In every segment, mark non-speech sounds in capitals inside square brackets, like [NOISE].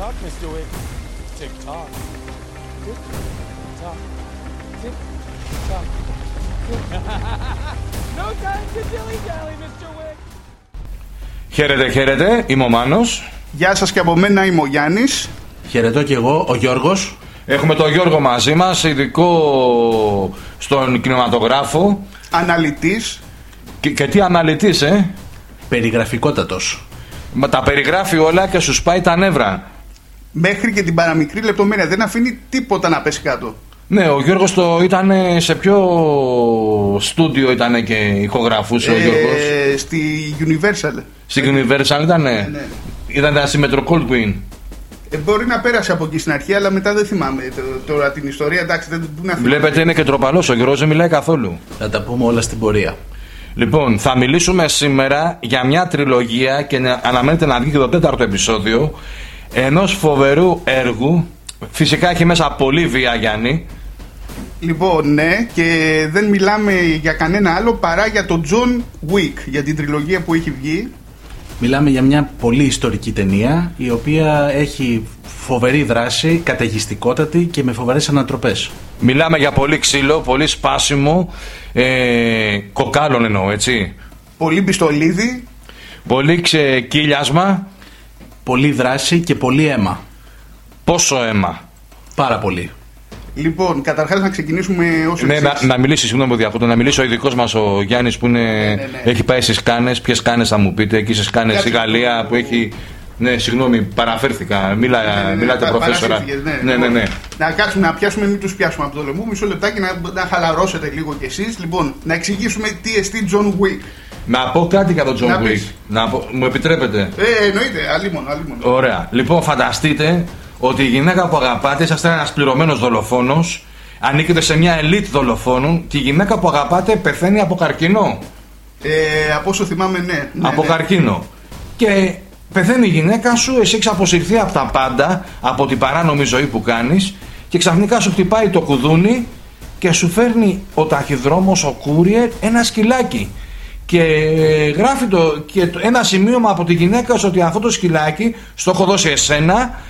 tock, Mr. Wick. Tick tock. Tick tock. Tick tock. Tick. [LAUGHS] no time to dilly dally, Mr. Wick. Χαίρετε, χαίρετε. Είμαι ο Μάνος. Γεια σας και από μένα είμαι ο Γιάννης. Χαιρετώ και εγώ, ο Γιώργος. Έχουμε τον Γιώργο μαζί μας, ειδικό στον κινηματογράφο. Αναλυτής. Και, και τι αναλυτής, ε; Περιγραφικότατος. Μα τα περιγράφει όλα και σου σπάει τα νεύρα. Μέχρι και την παραμικρή λεπτομέρεια. Δεν αφήνει τίποτα να πέσει κάτω. Ναι, ο Γιώργος το ήταν σε ποιο στούντιο ήταν και ηχογραφούσε ο Γιώργος; Ε, στη Universal. Στην Universal ήταν. ναι. Ήταν στη Metro Coldwin. Ε, μπορεί να πέρασε από εκεί στην αρχή, αλλά μετά δεν θυμάμαι το- τώρα την ιστορία. Εντάξει, δεν πού να θυμάμαι. Βλέπετε είναι και τροπαλός, ο Γιώργος δεν μιλάει καθόλου. Θα τα πούμε όλα στην πορεία. Λοιπόν, θα μιλήσουμε σήμερα για μια τριλογία και να- αναμένεται να βγει και το τέταρτο επεισόδιο ενός φοβερού έργου. Φυσικά έχει μέσα πολύ βία, Γιάννη. Λοιπόν, ναι, και δεν μιλάμε για κανένα άλλο παρά για τον John Wick, για την τριλογία που έχει βγει. Μιλάμε για μια πολύ ιστορική ταινία η οποία έχει φοβερή δράση, καταιγιστικότατη και με φοβερές ανατροπές. Μιλάμε για πολύ ξύλο, πολύ σπάσιμο, ε, κοκάλων εννοώ, έτσι. Πολύ πιστολίδι. Πολύ ξεκύλιασμα, Πολύ δράση και πολύ αίμα. πόσο αίμα. Πάρα πολύ. Λοιπόν, καταρχάς να ξεκινήσουμε όσο Ναι, να, εξής. να μιλήσεις, συγγνώμη που διακόπτω, να μιλήσει ο ειδικός μας ο Γιάννης που είναι, ναι, ναι. έχει πάει στις Κάνες. Ποιες Κάνες θα μου πείτε, εκεί στις Κάνες στη Κάτσε. Γαλλία που έχει. Ναι, συγγνώμη, παραφέρθηκα. Μίλα, Ναι, ναι, ναι, μιλάτε, πα- προφέσορα. παρασύρθηκες, Ναι, ναι, ναι. Να κάτσουμε να πιάσουμε, μην τους πιάσουμε από το λαιμό. Μισό λεπτάκι να, να χαλαρώσετε λίγο κι εσείς. Λοιπόν, να εξηγήσουμε τι εστί John Wick. Να πω κάτι για τον John Να Wick. πεις. Να πω, μου επιτρέπετε; Ε, εννοείται, αλλήμον, αλλήμον. Ωραία. Λοιπόν, φανταστείτε ότι η γυναίκα που αγαπάτε, είσαστε ένας πληρωμένος δολοφόνος, ανήκετε σε μια ελίτ δολοφόνων και η γυναίκα που αγαπάτε πεθαίνει από καρκινό. Ε, από όσο θυμάμαι, ναι. ναι από ναι. καρκίνο. Και πεθαίνει η γυναίκα σου, εσύ έχεις αποσυρθεί από τα πάντα, από την παράνομη ζωή που κάνεις και ξαφνικά σου χτυπάει το κουδούνι και σου φέρνει ο ταχυδρόμος, ο courier, ένα σκυλάκι. Και γράφει το, και το- ένα σημείωμα από τη γυναίκα σου ότι αυτό το σκυλάκι στο έχω δώσει εσένα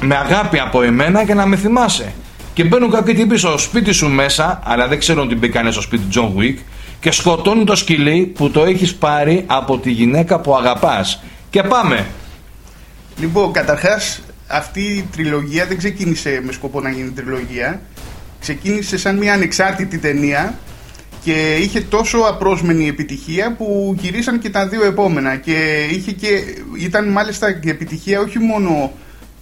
με αγάπη από εμένα και να με θυμάσαι. Και μπαίνουν κάποιοι τύποι στο σπίτι σου μέσα, αλλά δεν ξέρουν τι μπήκανε στο σπίτι του John Wick, και σκοτώνουν το σκυλί που το έχεις πάρει από τη γυναίκα που αγαπάς. Και πάμε. Λοιπόν, καταρχάς, αυτή η τριλογία δεν ξεκίνησε με σκοπό να γίνει τριλογία. Ξεκίνησε σαν μια ανεξάρτητη ταινία και είχε τόσο απρόσμενη επιτυχία που γυρίσαν και τα δύο επόμενα. Και, είχε και ήταν μάλιστα και επιτυχία όχι μόνο,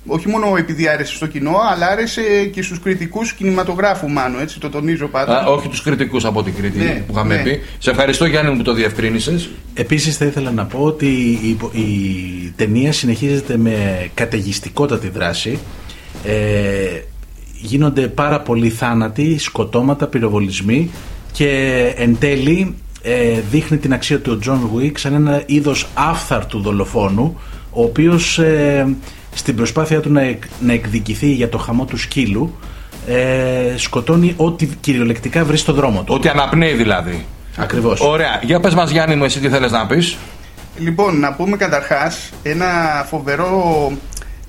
όχι μόνο επειδή άρεσε στο κοινό, αλλά άρεσε και στους κριτικούς κινηματογράφου, Μάνο, έτσι το τονίζω πάντα. Α, όχι τους κριτικούς από την Κρήτη Ναι, που είχαμε ναι. πει. Σε ευχαριστώ Γιάννη μου που το διευκρίνησες. Επίσης θα ήθελα να πω ότι η, η ταινία συνεχίζεται με καταιγιστικότατη δράση. Ε, γίνονται πάρα πολλοί θάνατοι, σκοτώματα, πυροβολισμοί και εν τέλει ε, δείχνει την αξία του John Wick σαν ένα είδος άφθαρτου δολοφόνου ο οποίος ε, στην προσπάθεια του να, εκ- να εκδικηθεί για το χαμό του σκύλου ε, σκοτώνει ό,τι κυριολεκτικά βρει στο δρόμο του. Ότι αναπνέει δηλαδή. Ακριβώς. Ωραία. Για πες μας Γιάννη μου εσύ τι θέλεις να πεις; Λοιπόν, να πούμε καταρχάς ένα φοβερό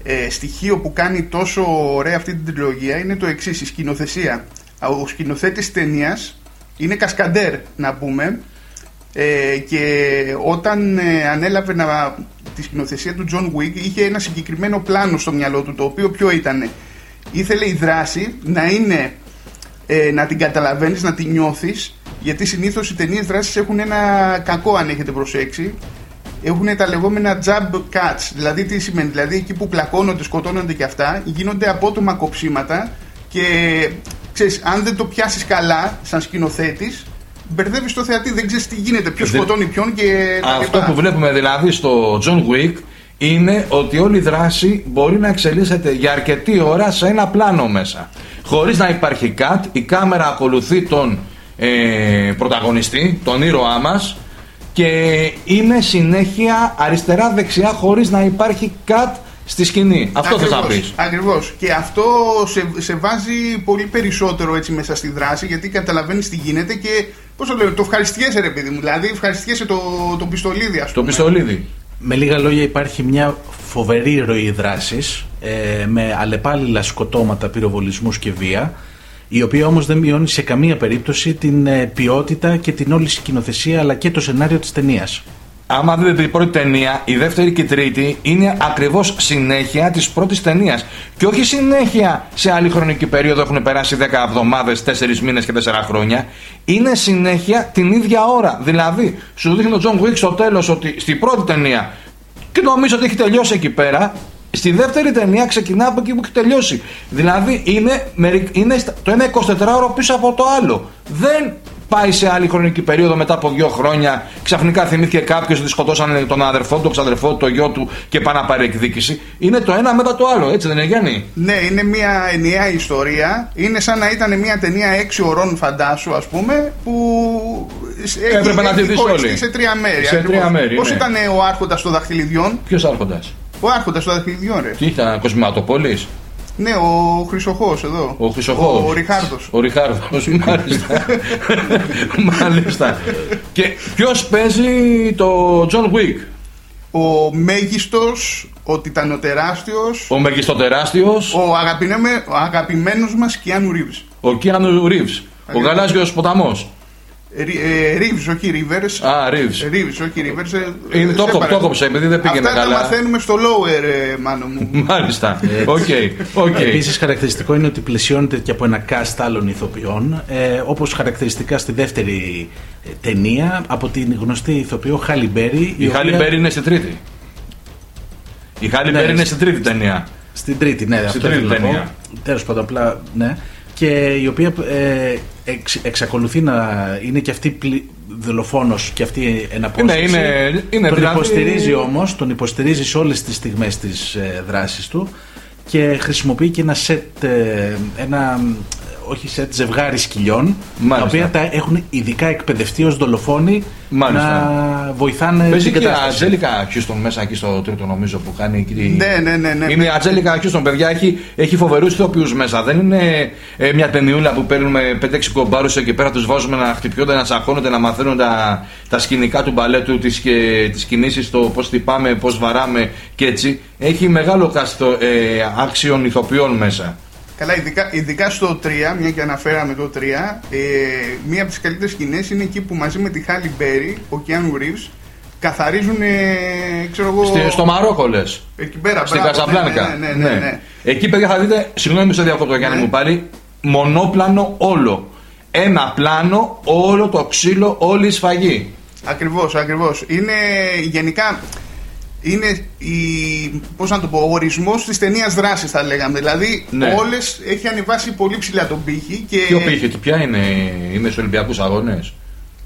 ε, στοιχείο που κάνει τόσο ωραία αυτή την τριλογία είναι το εξής, η σκηνοθεσία. Ο σκηνοθέτης ταινίας είναι κασκαντέρ, να πούμε, ε, και όταν ε, ανέλαβε να, τη σκηνοθεσία του John Wick είχε ένα συγκεκριμένο πλάνο στο μυαλό του, το οποίο ποιο ήταν. Ήθελε η δράση να είναι ε, να την καταλαβαίνεις, να την νιώθεις γιατί συνήθως οι ταινίες δράσης έχουν ένα κακό αν έχετε προσέξει. Έχουν τα λεγόμενα jump cuts. Δηλαδή τι σημαίνει, δηλαδή εκεί που πλακώνονται, σκοτώνονται και αυτά γίνονται απότομα κοψίματα και ξέρεις, αν δεν το πιάσεις καλά σαν σκηνοθέτης μπερδεύεις το θεατή, δεν ξέρεις τι γίνεται, ποιος Δεν- σκοτώνει ποιον και τα Αυτό λοιπά. που βλέπουμε δηλαδή στο John Wick είναι ότι όλη η δράση μπορεί να εξελίσσεται για αρκετή ώρα σε ένα πλάνο μέσα. Χωρίς να υπάρχει cut, η κάμερα ακολουθεί τον ε, πρωταγωνιστή, τον ήρωά μας και είναι συνέχεια αριστερά-δεξιά χωρίς να υπάρχει cut στη σκηνή. Αυτό θες να Ακριβώς, πεις. Ακριβώς. Και αυτό σε, σε βάζει πολύ περισσότερο έτσι μέσα στη δράση γιατί καταλαβαίνεις τι γίνεται και πώς το λέω, το ευχαριστιέσαι ρε παιδί μου. Δηλαδή ευχαριστιέσαι το, το πιστολίδι ας Το πούμε. πιστολίδι. Με λίγα λόγια υπάρχει μια φοβερή ροή δράσης ε, με αλλεπάλληλα σκοτώματα, πυροβολισμούς και βία η οποία όμως δεν μειώνει σε καμία περίπτωση την ε, ποιότητα και την όλη σκηνοθεσία αλλά και το σενάριο της ταινίας. Άμα δείτε την πρώτη ταινία, η δεύτερη και η τρίτη είναι ακριβώς συνέχεια της πρώτης ταινίας. Και όχι συνέχεια σε άλλη χρονική περίοδο έχουν περάσει 10 εβδομάδες, 4 μήνες και 4 χρόνια. Είναι συνέχεια την ίδια ώρα. Δηλαδή, σου δείχνει ο Τζον Γουίκ στο τέλος ότι στην πρώτη ταινία και νομίζω ότι έχει τελειώσει εκεί πέρα. Στη δεύτερη ταινία ξεκινά από εκεί που έχει τελειώσει. Δηλαδή είναι, είναι το ένα 24ωρο πίσω από το άλλο. Δεν πάει σε άλλη χρονική περίοδο μετά από δύο χρόνια. Ξαφνικά θυμήθηκε κάποιος ότι σκοτώσαν τον αδερφό του, τον ξαδερφό του, το γιο του και πάει να πάρει εκδίκηση. Είναι το ένα μετά το άλλο, έτσι δεν είναι Γιάννη; Ναι, είναι μια ενιαία ιστορία. Είναι σαν να ήταν μια ταινία έξι ωρών φαντάσου, ας πούμε, που. Έπρεπε να τη δεις όλοι. Σε τρία μέρη. Σε τρία μέρη. Πώς ναι. ήταν ο Άρχοντας των Δαχτυλιδιών; Ποιος Άρχοντας; Ο Άρχοντας των Δαχτυλιδιών, ρε. Τι ήταν, Κοσμηματοπόλης; Ναι, ο Χρυσοχό εδώ. Ο Χρυσοχό. Ο Ριχάρδος. Ο Ριχάρδος, μάλιστα. [LAUGHS] μάλιστα. Και ποιος παίζει το John Wick; Ο μέγιστος, ο τιτανοτεράστιος. Ο μεγιστοτεράστιο. Ο, ο αγαπημένος μας Κιάνου Ρίβς. Ο Κιάνου Ρίβς. Ο γαλάζιος ποταμός. Ρίβ, όχι Ρίβερ. Α, Ρίβ. Ρίβ, όχι Ρίβερ. Είναι το κόψε, επειδή δεν πήγαινε Αυτά καλά. τα μαθαίνουμε στο lower, ε, μάνο μου. [LAUGHS] Μάλιστα. Ok. Okay. Επίσης, χαρακτηριστικό είναι ότι πλαισιώνεται και από ένα cast άλλων ηθοποιών, ε, όπως χαρακτηριστικά στη δεύτερη ε, ταινία από την γνωστή ηθοποιό Χάλι Μπέρι. Η, η Χάλι Μπέρι είναι στην τρίτη. Η Χάλι Μπέρι είναι στην τρίτη ταινία. Στην τρίτη, ναι, στην τρίτη ταινία. Τέλος πάντων, απλά ναι και η οποία ε, εξ, εξακολουθεί να είναι και αυτή πλη, δολοφόνος και αυτή εναπόσταση. Είναι, είναι, είναι τον δηλαδή... υποστηρίζει όμως, τον υποστηρίζει σε όλες τις στιγμές της ε, δράσης του και χρησιμοποιεί και ένα σετ, ε, ένα όχι σετ ζευγάρι σκυλιών Μάλιστα. τα οποία τα έχουν ειδικά εκπαιδευτεί ως δολοφόνοι Μάλιστα. να βοηθάνε Παίζει την και η κατάσταση. Ατζέλικα Χιούστον μέσα εκεί στο τρίτο νομίζω που κάνει εκεί. Ναι, ναι, ναι, ναι. Είναι η Ατζέλικα Χιούστον, παιδιά, έχει, έχει φοβερούς ηθοποιούς μέσα. Δεν είναι ε, μια ταινιούλα που παίρνουμε 5-6 κομπάρους εκεί πέρα, τους βάζουμε να χτυπιόνται, να τσακώνονται, να μαθαίνουν τα, τα σκηνικά του μπαλέτου, τις τις κινήσεις, το πώς τυπάμε, πώς βαράμε και έτσι. Έχει μεγάλο κάστο ε, άξιων ηθοποιών μέσα. Καλά, ειδικά, ειδικά στο 3, μια και αναφέραμε το 3, ε, μία από τις καλύτερες σκηνές είναι εκεί που μαζί με τη Χάλι Μπέρι, ο Κιάνου Ρίβς, καθαρίζουν, ε, ξέρω εγώ. Στη, στο Μαρόκο λες. Εκεί πέρα, Στην μπράβο, Καζαμπλάνκα. Ναι, ναι, ναι, ναι, ναι. Εκεί, παιδιά, θα δείτε, συγγνώμη σε διακόπτω Γιάννη Ναι. μου πάλι, μονόπλανο όλο. Ένα πλάνο, όλο το ξύλο, όλη η σφαγή. Ακριβώς, ακριβώς. Είναι γενικά είναι η, πώς να το πω, ο ορισμός της ταινίας δράσης θα λέγαμε. Δηλαδή Ναι. όλες έχει ανεβάσει πολύ ψηλά τον πύχη και... Ποιο πήγε, τι- ποια είναι, είμαι στους Ολυμπιακούς Αγώνες;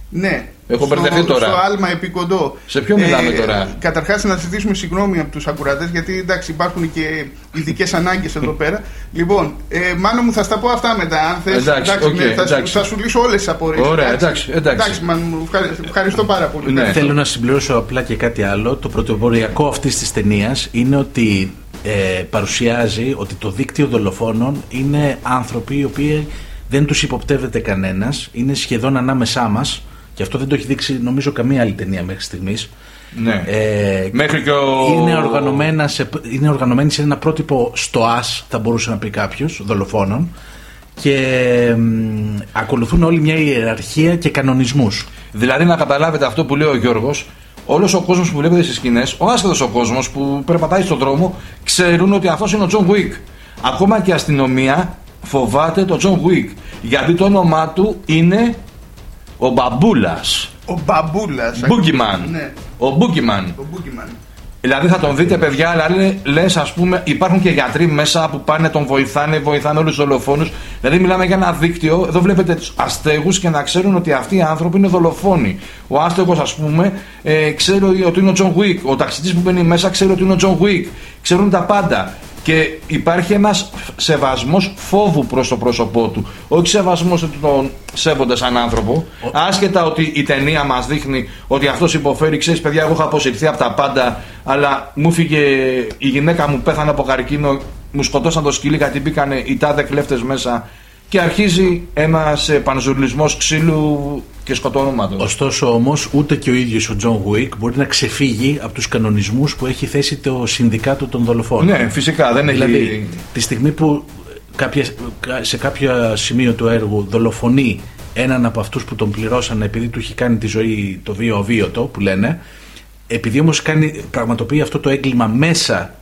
Ναι. Έχω στο, μπερδευτεί τώρα. Στο άλμα επί κοντό. Σε ποιο μιλάμε τώρα; Καταρχάς να ζητήσουμε συγγνώμη από τους ακροατές γιατί εντάξει υπάρχουν και ειδικές ανάγκες εδώ [LAUGHS] πέρα. Λοιπόν, ε, μάνο μου θα στα πω αυτά μετά. Αν θες, Εντάξει, οκέι, ναι, θα, σου- εντάξει. θα σου λύσω όλες τις απορίες. Ωραία, εντάξει, εντάξει. μάνο μου, ευχαρι- ευχαριστώ πάρα πολύ. Ναι. Θέλω να συμπληρώσω απλά και κάτι άλλο. Το πρωτοποριακό αυτής της ταινίας είναι ότι ε, παρουσιάζει ότι το δίκτυο δολοφόνων είναι άνθρωποι οι οποίοι δεν τους υποπτεύεται κανένας, είναι σχεδόν ανάμεσά μας και αυτό δεν το έχει δείξει νομίζω καμία άλλη ταινία μέχρι στιγμής. Ναι. Ε, Μέχρι και ο. είναι, οργανωμένα σε, είναι οργανωμένοι σε ένα πρότυπο στοάς θα μπορούσε να πει κάποιος δολοφόνων και μ, ακολουθούν όλη μια ιεραρχία και κανονισμούς Δηλαδή να καταλάβετε αυτό που λέει ο Γιώργος, όλος ο κόσμος που βλέπετε στις σκηνές, ο άσχετος ο κόσμος που περπατάει στον δρόμο, ξέρουν ότι αυτός είναι ο John Wick. Ακόμα και η αστυνομία φοβάται τον John Wick. Γιατί το όνομά του είναι ο Μπαμπούλας. Ο Μπαμπούλας. Boogeyman. Ναι, Ο Boogeyman. ο Boogeyman. Δηλαδή θα τον δείτε, παιδιά, αλλά λες, ας πούμε, υπάρχουν και γιατροί μέσα που πάνε, τον βοηθάνε, βοηθάνε όλους τους δολοφόνους. Δηλαδή, μιλάμε για ένα δίκτυο. Εδώ βλέπετε τους αστέγους και να ξέρουν ότι αυτοί οι άνθρωποι είναι δολοφόνοι. Ο άστεγος, ας πούμε, ε, ξέρει ότι είναι ο John Wick. Ο ταξιτή που μπαίνει μέσα ξέρει ότι είναι ο John Wick. Ξέρουν τα πάντα. Και υπάρχει ένας σεβασμός φόβου προς το πρόσωπό του. Όχι σεβασμός ότι τον σέβονται σαν άνθρωπο. Άσχετα ότι η ταινία μας δείχνει ότι αυτός υποφέρει. Ξέρεις, παιδιά, εγώ είχα αποσυρθεί από τα πάντα, αλλά μου 'φυγε η γυναίκα μου, πέθανε από καρκίνο, μου σκοτώσαν το σκυλί γιατί μπήκανε οι τάδε κλέφτες μέσα. Και αρχίζει ένας πανζουρλισμός ξύλου και σκοτωμάτων. Ωστόσο όμως, ούτε και ο ίδιος ο John Wick μπορεί να ξεφύγει από τους κανονισμούς που έχει θέσει το Συνδικάτο των Δολοφόνων. Ναι, φυσικά δεν έχει. Δηλαδή, τη στιγμή που κάποια, σε κάποιο σημείο του έργου δολοφονεί έναν από αυτούς που τον πληρώσανε επειδή του έχει κάνει τη ζωή το βίο οβίωτο που λένε επειδή όμως κάνει, πραγματοποιεί αυτό το έγκλημα μέσα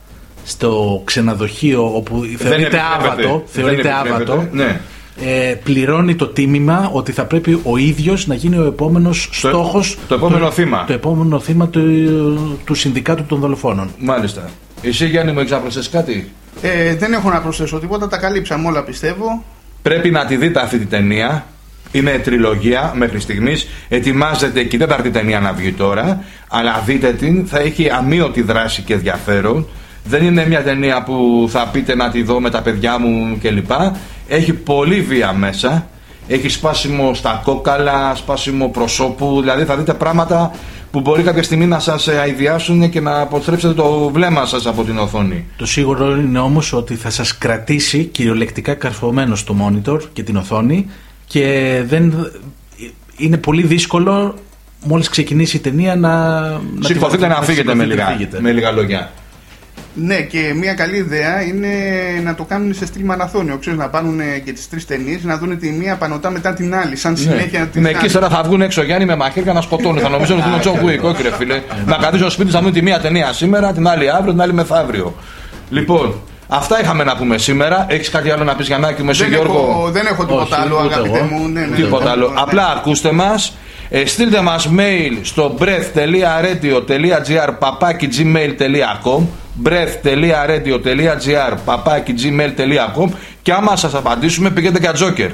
στο ξενοδοχείο όπου θεωρείται επιτρέπεται. άβατο, Δεν θεωρείται επιτρέπεται. άβατο Ναι. Ε, πληρώνει το τίμημα ότι θα πρέπει ο ίδιος να γίνει ο επόμενος στόχος το επόμενο το, θύμα. το επόμενο θύμα του, του Συνδικάτου των Δολοφόνων Μάλιστα. Εσύ Γιάννη μου έχεις να προσθέσεις κάτι; Ε, δεν έχω να προσθέσω τίποτα, τα καλύψαμε όλα πιστεύω. Πρέπει να τη δείτε αυτή τη ταινία. Είναι τριλογία μέχρι στιγμής. Ετοιμάζεται και η τέταρτη ταινία να βγει τώρα. Αλλά δείτε την, θα έχει αμύωτη δράση και ενδιαφέρον. Δεν είναι μια ταινία που θα πείτε να τη δω με τα παιδιά μου κλπ. Έχει πολύ βία μέσα. Έχει σπάσιμο στα κόκαλα, σπάσιμο προσώπου. Δηλαδή θα δείτε πράγματα που μπορεί κάποια στιγμή να σας αειδιάσουν και να αποτρέψετε το βλέμμα σας από την οθόνη. Το σίγουρο είναι όμως ότι θα σας κρατήσει κυριολεκτικά καρφωμένος στο monitor και την οθόνη και δεν είναι πολύ δύσκολο μόλις ξεκινήσει η ταινία να... να τη Σηκωθείτε να βάλετε- φύγετε με σηκωθείτε να λίγα, φύγετε. με λίγα λόγια. Ναι, και μια καλή ιδέα είναι να το κάνουν σε στυλ μαραθώνιο. Ξέρεις, να πάρουν ε, και τις τρεις ταινίες, να δουν τη μία πανωτά μετά την άλλη. Σαν συνέχεια Ναι. την Με εκεί τώρα θα βγουν έξω Γιάννη με μαχαίρια να σκοτώνουν. θα νομίζουν ότι είναι ο John Wick. [LAUGHS] Όχι, ρε φίλε. να καθίσουν στο σπίτι να δουν τη μία ταινία σήμερα, την άλλη αύριο, την άλλη μεθαύριο. Λοιπόν, αυτά είχαμε να πούμε σήμερα. Έχεις κάτι άλλο να πεις Γιαννάκη με σε δεν, Γιώργο; έχω, δεν έχω τίποτα Όχι, άλλο, ούτε αγαπητέ εγώ. μου. Ναι, ναι, Τίποτα ναι, άλλο. ναι. Απλά ακούστε μας. Ε, στείλτε μας mail στο breath.radio.gr παπάκι gmail.com breath.radio.gr παπάκι gmail.com και άμα σας απαντήσουμε πηγαίνετε για τζόκερ.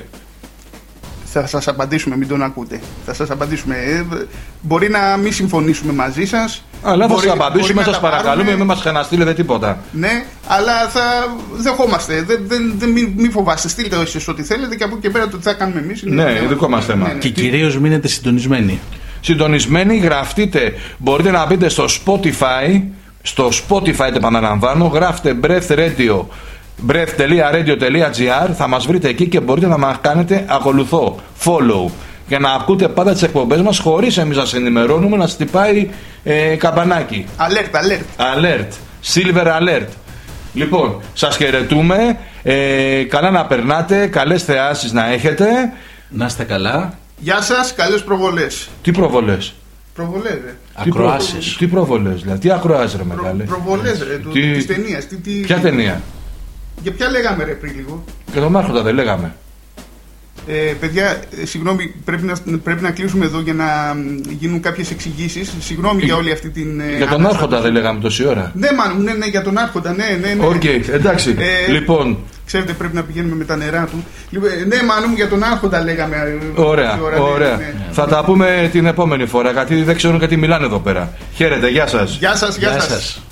Θα σας απαντήσουμε, μην τον ακούτε. Θα σας απαντήσουμε. Ε, μπορεί να μην συμφωνήσουμε μαζί σας. Αλλά θα Μπορεί- σας απαντήσουμε, μπορεί να σας τα παρακαλούμε, πάρουμε. μην μας ξαναστείλετε τίποτα. Ναι, αλλά θα δεχόμαστε. Δεν, δεν, δεν, μην, μην φοβάστε. Στείλτε εσείς ό,τι θέλετε και από εκεί και πέρα το τι θα κάνουμε εμείς. είναι Ναι, θέμα. δικό μας θέμα. Και κυρίως μείνετε συντονισμένοι. Συντονισμένοι, γραφτείτε. Μπορείτε να μπείτε στο Spotify. Στο Spotify, το επαναλαμβάνω, γράφτε Breath Radio. breath.radio.gr θα μας βρείτε εκεί και μπορείτε να μας κάνετε ακολουθώ, follow για να ακούτε πάντα τις εκπομπές μας χωρίς εμείς να σας ενημερώνουμε να στυπάει ε, καμπανάκι Alert, alert. alert, silver alert λοιπόν, σας χαιρετούμε ε, καλά να περνάτε καλές θεάσεις να έχετε Να είστε καλά. Γεια σας, καλές προβολές. τι προβολές; Προβολές, ρε. Τι προ- Ακροάσεις. Τι προβολές, δηλαδή, τι ακροάσεις ρε Προ, μεγάλε; προβολές, ρε, του, Τι- της ταινίας. Τι, τι, Ποια ταινία; Για ποια λέγαμε, ρε, πριν λίγο; Και τον Άρχοντα δεν λέγαμε. Ε, παιδιά, ε, συγγνώμη, πρέπει να, πρέπει να κλείσουμε εδώ για να μ, γίνουν κάποιες εξηγήσεις. Συγγνώμη για όλη αυτή την... ε, Για τον ανάσταση. Άρχοντα δεν λέγαμε τόση ώρα. Ναι, μάλλον, ναι, ναι, για τον Άρχοντα, ναι, ναι. ναι. Οκ, εντάξει. Ε, λοιπόν, Ξέρετε, πρέπει να πηγαίνουμε με τα νερά του. Λοιπόν, ε, ναι, μάλλον για τον Άρχοντα λέγαμε. ε, ωραία, τόση ώρα, ναι, ωραία. ναι, ναι. Θα τα πούμε την επόμενη φορά, γιατί δεν ξέρουν γιατί μιλάνε εδώ πέρα. Χαίρετε, γεια σας. Γεια σας, γεια, Γεια σας. σας.